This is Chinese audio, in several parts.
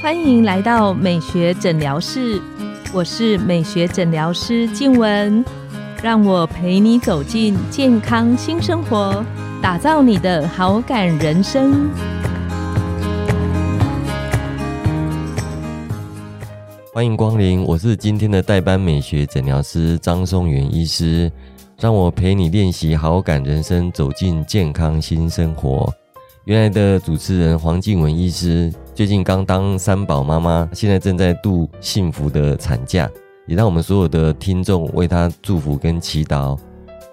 欢迎来到美学诊疗室，我是美学诊疗师静文，让我陪你走进健康新生活，打造你的好感人生。欢迎光临，我是今天的代班美学诊疗师张松元医师，让我陪你练习好感人生，走进健康新生活。原来的主持人黄静雯医师最近刚当三宝妈妈，现在正在度幸福的产假，也让我们所有的听众为她祝福跟祈祷。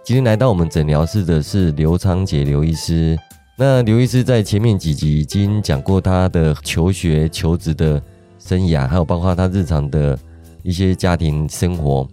今天来到我们诊疗室的是刘昌杰刘医师。那刘医师在前面几集已经讲过他的求学求职的生涯，还有包括他日常的一些家庭生活。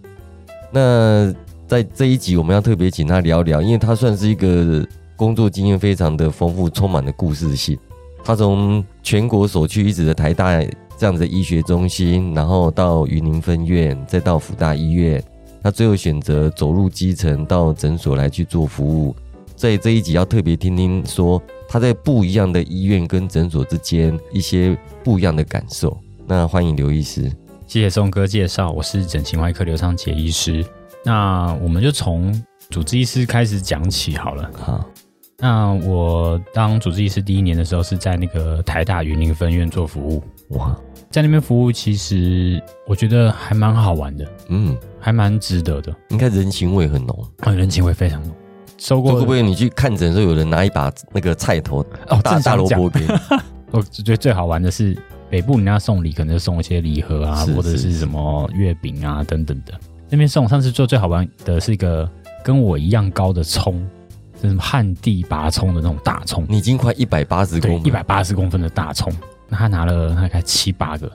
那在这一集我们要特别请他聊聊，因为他算是一个。工作经验非常的丰富，充满了故事性。他从全国首屈一指的台大这样子的医学中心，然后到云林分院，再到福大医院，他最后选择走入基层，到诊所来去做服务。在这一集要特别听听说他在不一样的医院跟诊所之间一些不一样的感受。那欢迎刘医师，谢谢宋哥介绍，我是整形外科刘昌杰医师。那我们就从主治医师开始讲起好了。好。那我当主治医师第一年的时候，是在那个台大云林分院做服务。哇，在那边服务，其实我觉得还蛮好玩的，嗯，还蛮值得的。应该人情味很浓，啊人情味非常浓。收过会不会你去看诊的时候，有人拿一把那个菜头哦，大大萝卜给你？我觉得最好玩的是北部人家送礼，可能送一些礼盒啊，或者是什么月饼啊等等的。那边送上次做最好玩的是一个跟我一样高的葱。什么旱地拔葱的那种大葱，你已经快一百八十公，一百八十公分的大葱，那他拿了大概七八个，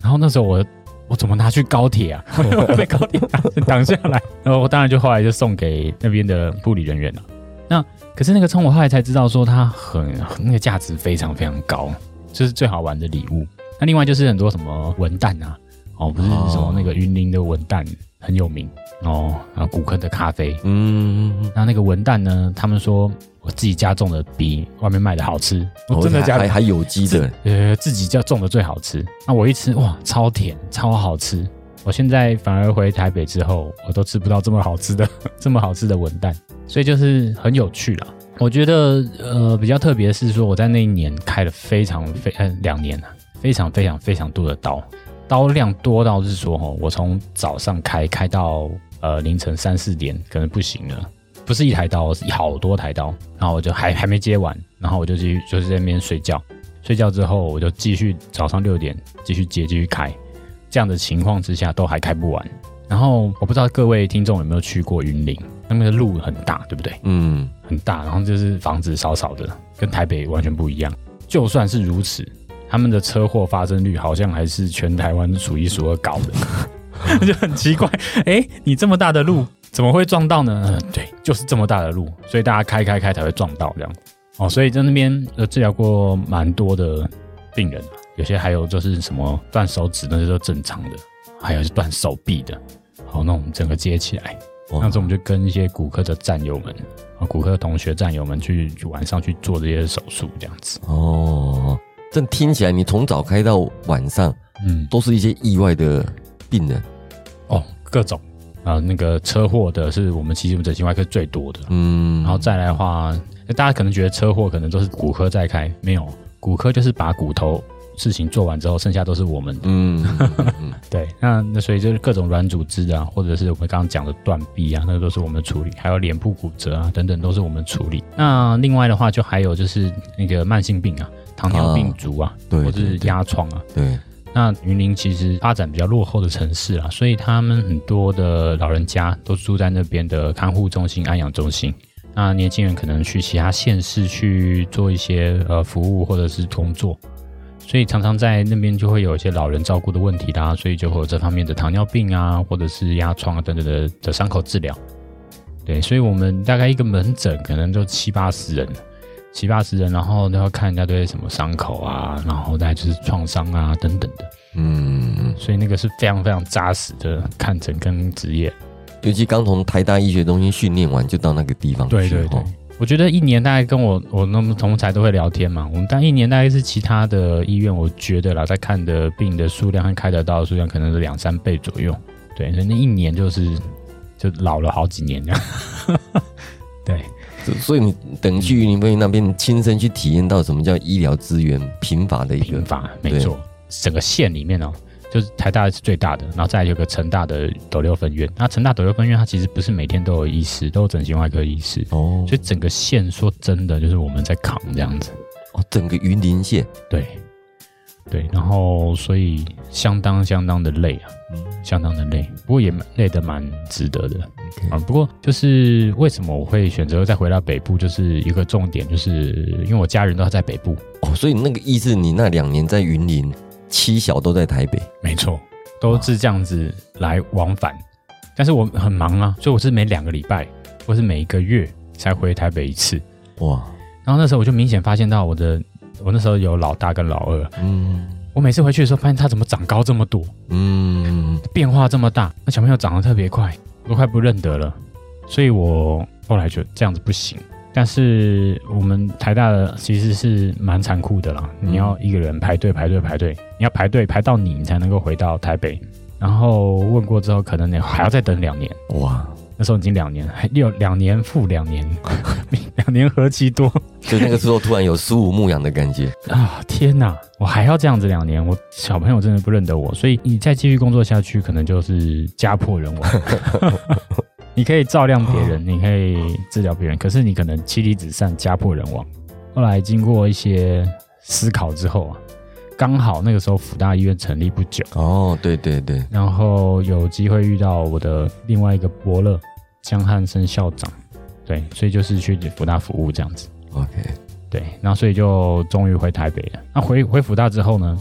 然后那时候我我怎么拿去高铁啊？被高铁挡下来，然后我当然就后来就送给那边的护理人员了。那可是那个葱，我后来才知道说它很那个价值非常非常高，就是最好玩的礼物。那另外就是很多什么文旦啊，哦，不是什么那个云林的文旦很有名。哦，然后古坑的咖啡，嗯，那那个文旦呢？他们说我自己家种的比外面卖的好吃，真的家里还有机的，呃，自己家种的最好吃。那我一吃，哇，超甜，超好吃。我现在反而回台北之后，我都吃不到这么好吃的，这么好吃的文旦，所以就是很有趣了。我觉得，呃，比较特别的是说，我在那一年开了非常非呃两年啊，非常非常非常多的刀，刀量多到是说，哈，我从早上开开到。呃，凌晨三四点可能不行了，不是一台刀，是好多台刀。然后我就还还没接完，然后我就继续就是在那边睡觉。睡觉之后，我就继续早上六点继续接，继续开。这样的情况之下，都还开不完。然后我不知道各位听众有没有去过云林，那边的路很大，对不对？嗯，很大。然后就是房子少少的，跟台北完全不一样。就算是如此，他们的车祸发生率好像还是全台湾数一数二高的。就很奇怪，哎，你这么大的路怎么会撞到呢？嗯，对，就是这么大的路，所以大家开开开才会撞到这样。哦，所以在那边呃治疗过蛮多的病人，有些还有就是什么断手指那些都正常的，还有是断手臂的。好，那我们整个接起来，那时候我们就跟一些骨科的战友们，啊，骨科同学战友们去晚上去做这些手术这样子。哦，这听起来你从早开到晚上，嗯，都是一些意外的病人。哦，各种。啊，那个车祸的是我们其实整形外科最多的，嗯，然后再来的话，大家可能觉得车祸可能都是骨科在开，没有，骨科就是把骨头事情做完之后，剩下都是我们的，嗯，对，那那所以就是各种软组织啊，或者是我们刚刚讲的断臂啊，那都是我们处理，还有脸部骨折啊等等都是我们处理。那另外的话，就还有就是那个慢性病啊，糖尿病足啊，对，或者是压疮啊，对。那云林其实发展比较落后的城市啊，所以他们很多的老人家都住在那边的看护中心、安养中心。那年轻人可能去其他县市去做一些呃服务或者是工作，所以常常在那边就会有一些老人照顾的问题啦，所以就会有这方面的糖尿病啊，或者是压疮啊等等的的伤口治疗。对，所以我们大概一个门诊可能就七八十人。七八十人，然后都要看人家对什么伤口啊，然后再就是创伤啊等等的，嗯，所以那个是非常非常扎实的看诊跟职业。尤其刚从台大医学中心训练完，就到那个地方去。对对对，我觉得一年大概跟我我那么同才都会聊天嘛，我们但一年大概是其他的医院，我觉得啦，在看的病的数量和开得到的数量可能是两三倍左右。对，所以那一年就是就老了好几年这样。对，所所以你等去云林分院那边亲身去体验到什么叫医疗资源贫乏的一个贫乏，没错，整个县里面哦，就是台大是最大的，然后再有个成大的斗六分院。那成大斗六分院它其实不是每天都有医师，都有整形外科医师，哦。所以整个县说真的就是我们在扛这样子。哦，整个云林县，对，对，然后所以相当相当的累啊，嗯相当的累，不过也蛮累的蛮值得的。啊，不过就是为什么我会选择再回到北部，就是一个重点，就是因为我家人都在北部，哦，所以那个意思，你那两年在云林，七小都在台北，没错，都是这样子来往返。但是我很忙啊，所以我是每两个礼拜或是每一个月才回台北一次。哇，然后那时候我就明显发现到我的，我那时候有老大跟老二，嗯我每次回去的时候发现他怎么长高这么多，嗯，变化这么大，那小朋友长得特别快，我都快不认得了。所以我后来觉得这样子不行。但是我们台大的其实是蛮残酷的啦，嗯你要一个人排队排队排队，你要排队排到你，你才能够回到台北。然后问过之后，可能你还要再等两年。哇，那时候已经两年，还 六两年负两年，两年何其多就那个时候突然有苏武牧羊的感觉，啊！天哪，我还要这样子两年，我小朋友真的不认得我，所以你再继续工作下去，可能就是家破人亡。你可以照亮别人，你可以治疗别人，可是你可能妻离子散，家破人亡。后来经过一些思考之后啊，刚好那个时候福大医院成立不久，哦，对对对，然后有机会遇到我的另外一个伯乐江汉生校长，对，所以就是去福大服务这样子。，OK，对，然后所以就终于回台北了。那回回辅大之后呢，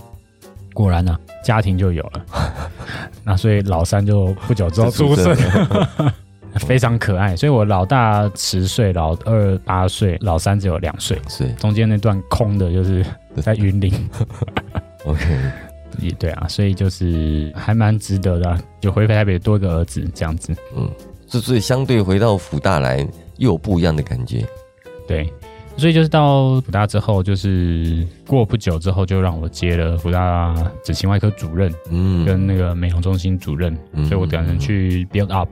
果然呢、家庭就有了。那所以老三就不久之后出生，非常可爱。所以我老大十岁，老二八岁，老三只有两岁。是中间那段空的就是在云林，OK，也对啊，所以就是还蛮值得的啊、就回台北多一个儿子这样子。嗯，所以所以相对回到福大来，又有不一样的感觉，对，所以就是到福大之后，就是过不久之后，就让我接了福大整形外科主任嗯，跟那个美容中心主任，嗯所以我等人去 build up、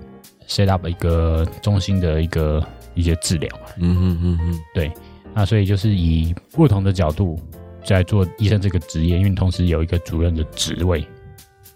set up 一个中心的一个一些治疗。嗯嗯嗯嗯，对那所以就是以不同的角度在做医生这个职业，因为同时有一个主任的职位。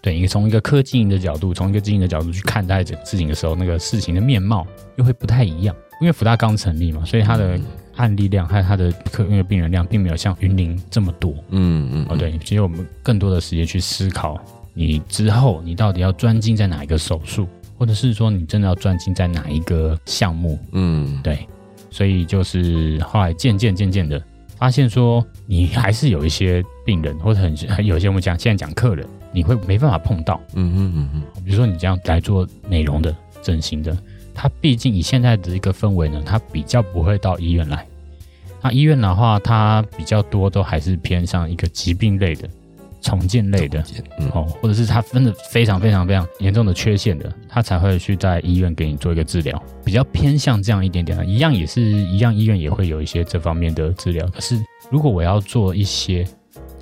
对，你从一个科技营的角度，从一个经营的角度去看待这事情的时候，那个事情的面貌又会不太一样。因为福大刚成立嘛，所以它的案例量还有它的客因为病人量并没有像云林这么多。嗯嗯，哦，对，其实我们更多的时间去思考，你之后你到底要专精在哪一个手术，或者是说你真的要专精在哪一个项目？嗯，对，所以就是后来渐渐渐渐的发现说，你还是有一些病人，或者很很有些我们讲现在讲客人，你会没办法碰到。嗯嗯嗯嗯，比如说你这样来做美容的、整形的，它毕竟以现在的一个氛围呢，它比较不会到医院来。那医院的话，它比较多都还是偏向一个疾病类的、重建类的嗯哦，或者是它分的非常非常非常严重的缺陷的，它才会去在医院给你做一个治疗，比较偏向这样一点点的。一样也是一样，医院也会有一些这方面的治疗。可是如果我要做一些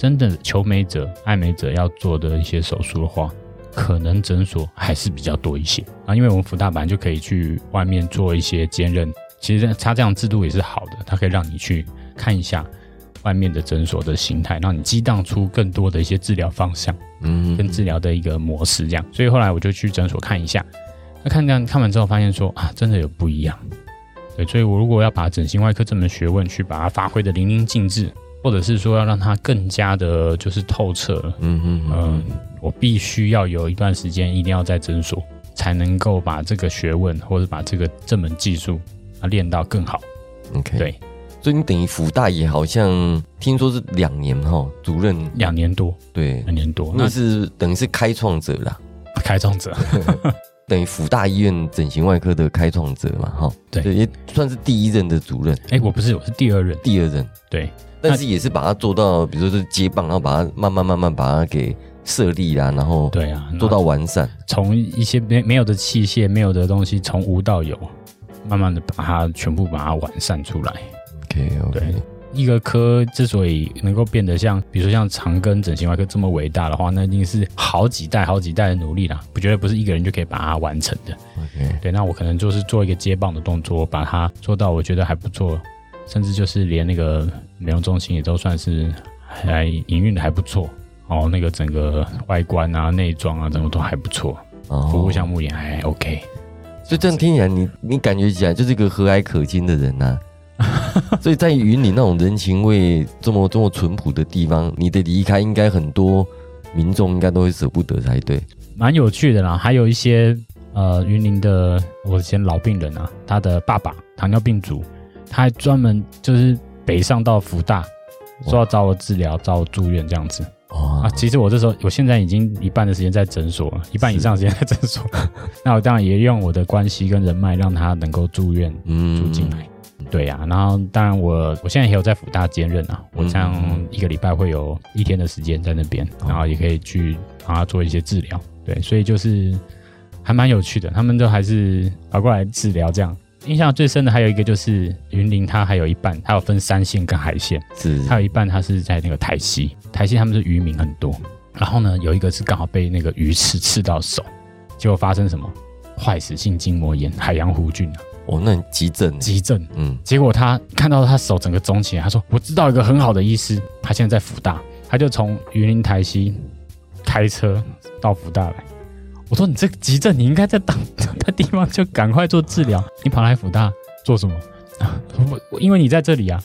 真的求美者、爱美者要做的一些手术的话，可能诊所还是比较多一些啊，因为我们福大本来就可以去外面做一些兼任，其实它这样制度也是好的，它可以让你去看一下外面的诊所的形态，让你激荡出更多的一些治疗方向嗯跟治疗的一个模式，这样。所以后来我就去诊所看一下，那看这样看完之后发现说啊，真的有不一样。对，所以我如果要把整形外科这门学问去把它发挥的淋漓尽致，或者是说要让它更加的就是透彻，嗯嗯嗯嗯，我必须要有一段时间一定要在诊所，才能够把这个学问或者把这个这门技术啊练到更好。，OK，对，所以你等于福大也好像听说是两年哈，主任。两年多，对，两年多，那那是等于是开创者啦，开创者，等于福大医院整形外科的开创者嘛哈，对。也算是第一任的主任，哎，我不是，我是第二任，第二任，对，但是也是把它做到，比如说是接棒，然后把它慢慢慢慢把它给设立啦，然后对啊，做到完善，从一些没没有的器械、没有的东西，从无到有，慢慢的把它全部把它完善出来。OK OK，对一个科之所以能够变得像，比如说像长庚整形外科这么伟大的话，那一定是好几代、好几代的努力啦，不觉得不是一个人就可以把它完成的。OK，对，那我可能就是做一个接棒的动作，把它做到我觉得还不错，甚至就是连那个美容中心也都算是还营运的还不错。哦，那个整个外观啊、内装啊，整个都还不错，哦服务项目也还 OK。所以这样听起来你，你感觉起来就是一个和蔼可亲的人呐、所以在云林那种人情味这么这么淳朴的地方，你的离开应该很多民众应该都会舍不得才对。蛮有趣的啦。还有一些呃云林的我以前老病人啊，他的爸爸糖尿病足，他还专门就是北上到福大，说要找我治疗，找我住院这样子哦啊。其实我这时候我现在已经一半的时间在诊所了，一半以上的时间在诊所。那我当然也用我的关系跟人脉，让他能够住院嗯住进来。对呀、然后当然我我现在也有在福大兼任啊，我这样嗯一个礼拜会有一天的时间在那边，哦然后也可以去帮他做一些治疗。对，所以就是还蛮有趣的，他们都还是跑过来治疗这样。印象最深的还有一个就是云林，它还有一半，它有分山线跟海线，是。还有一半它是在那个台西，台西他们是渔民很多，然后呢有一个是刚好被那个鱼刺刺到手，结果发生什么？坏死性筋膜炎、海洋弧菌啊，哦，那很急诊，急症。嗯，结果他看到他手整个肿起来，他说：“我知道一个很好的医师，他现在在福大，他就从云林台西开车到福大来。”我说：“你这个急症，你应该在当 的地方就赶快做治疗，你跑来福大做什么？我我因为你在这里啊。”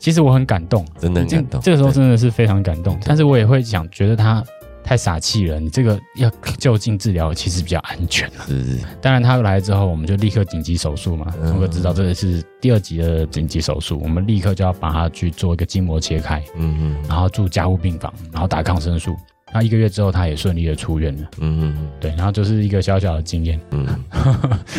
其实我很感动，真的很感动。这个时候真的是非常感动，但是我也会想，觉得他太傻气了。你这个要就近治疗，其实比较安全了。是是，当然，他来之后，我们就立刻紧急手术嘛。嗯钟哥知道这个是第二级的紧急手术，我们立刻就要把他去做一个筋膜切开，嗯嗯然后住加护病房，然后打抗生素。然后一个月之后，他也顺利的出院了。嗯嗯嗯对，然后就是一个小小的经验，嗯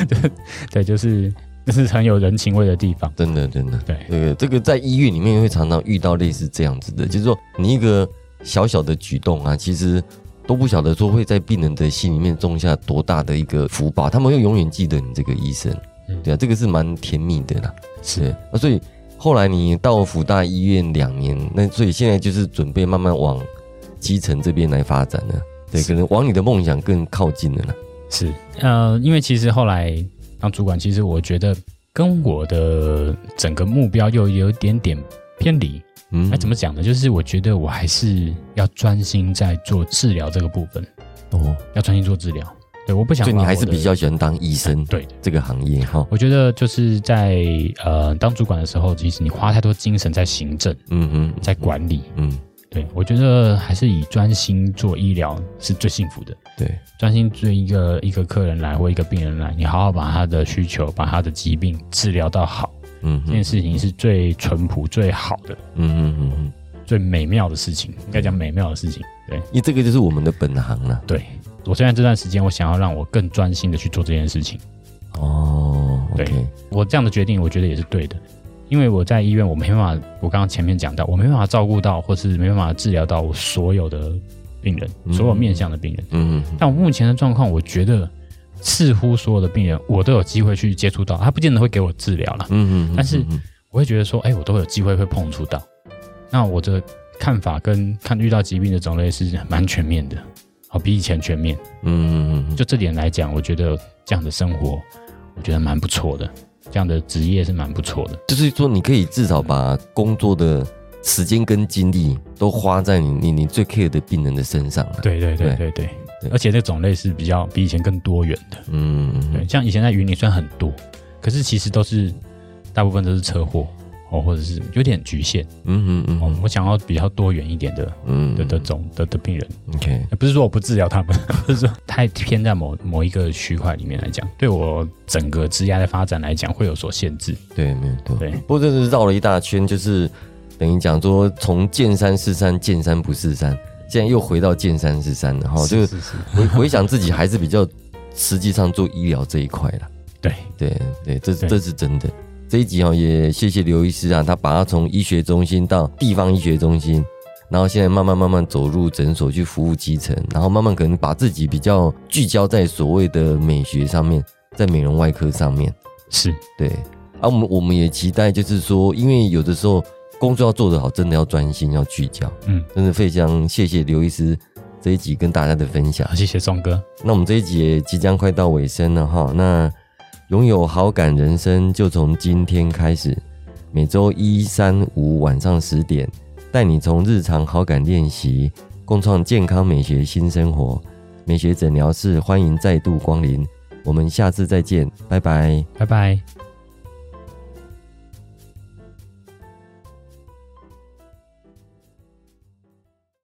嗯，对，就是这是很有人情味的地方。真的真的。对，这个这个在医院里面会常常遇到类似这样子的，就是说你一个小小的举动啊，其实都不晓得说会在病人的心里面种下多大的一个福报，他们会永远记得你这个医生。嗯对啊，这个是蛮甜蜜的啦。是，那所以后来你到福大医院两年，那所以现在就是准备慢慢往基层这边来发展呢。对，可能往你的梦想更靠近了呢。是，呃，因为其实后来当主管，其实我觉得跟我的整个目标又有一点点偏离。嗯那怎么讲呢？就是我觉得我还是要专心在做治疗这个部分，哦？要专心做治疗。对，我不想所以你还是比较喜欢当医生对。这个行业哈。我觉得就是在呃当主管的时候，其实你花太多精神在行政、嗯嗯，在管理。嗯，对我觉得还是以专心做医疗是最幸福的。对，专心对一个一个客人来或一个病人来，你好好把他的需求、把他的疾病治疗到好，嗯这件事情是最淳朴、最好的、嗯嗯嗯嗯，最美妙的事情。应该讲美妙的事情。对因为这个就是我们的本行了。对，我虽然这段时间，我想要让我更专心的去做这件事情。哦对我这样的决定，我觉得也是对的，因为我在医院，我没办法，我刚刚前面讲到，我没办法照顾到，或是没办法治疗到我所有的病人，嗯所有面向的病人。嗯嗯但我目前的状况，我觉得似乎所有的病人，我都有机会去接触到，他不见得会给我治疗了，嗯嗯，但是嗯我会觉得说，哎，我都有机会会碰触到。那我的看法跟看遇到疾病的种类是蛮全面的，好，比以前全面。嗯嗯嗯，就这点来讲，我觉得这样的生活，我觉得蛮不错的，这样的职业是蛮不错的。就是说你可以至少把工作的时间跟精力都花在你你你最 care 的病人的身上了。，对对对对对而且这种类是比较比以前更多元的。嗯嗯对，像以前在云里虽然很多，可是其实都是大部分都是车祸哦，或者是有点局限嗯嗯嗯，哦我想要比较多元一点的嗯的的种的的病人，OK，不是说我不治疗他们，不是说太偏在某某一个区块里面来讲，对我整个职业的发展来讲会有所限制。对，没有错。对不过这是绕了一大圈，就是等于讲说从见山是山，见山不是山，现在又回到见山是山然后。就 回回想自己还是比较实际上做医疗这一块了。对对对，这这是真的。这一集哦，也谢谢刘医师啊，他把他从医学中心到地方医学中心，然后现在慢慢慢慢走入诊所去服务基层，然后慢慢可能把自己比较聚焦在所谓的美学上面，在美容外科上面。是对，啊，我们我们也期待，就是说，因为有的时候工作要做得好，真的要专心，要聚焦。嗯，真的非常谢谢刘医师这一集跟大家的分享好，。谢谢宋哥，那我们这一集也即将快到尾声了哈。那拥有好感人生，就从今天开始，每周一、三、五晚上十点，带你从日常好感练习，共创健康美学新生活。美学诊疗室欢迎再度光临，我们下次再见，拜拜。拜拜。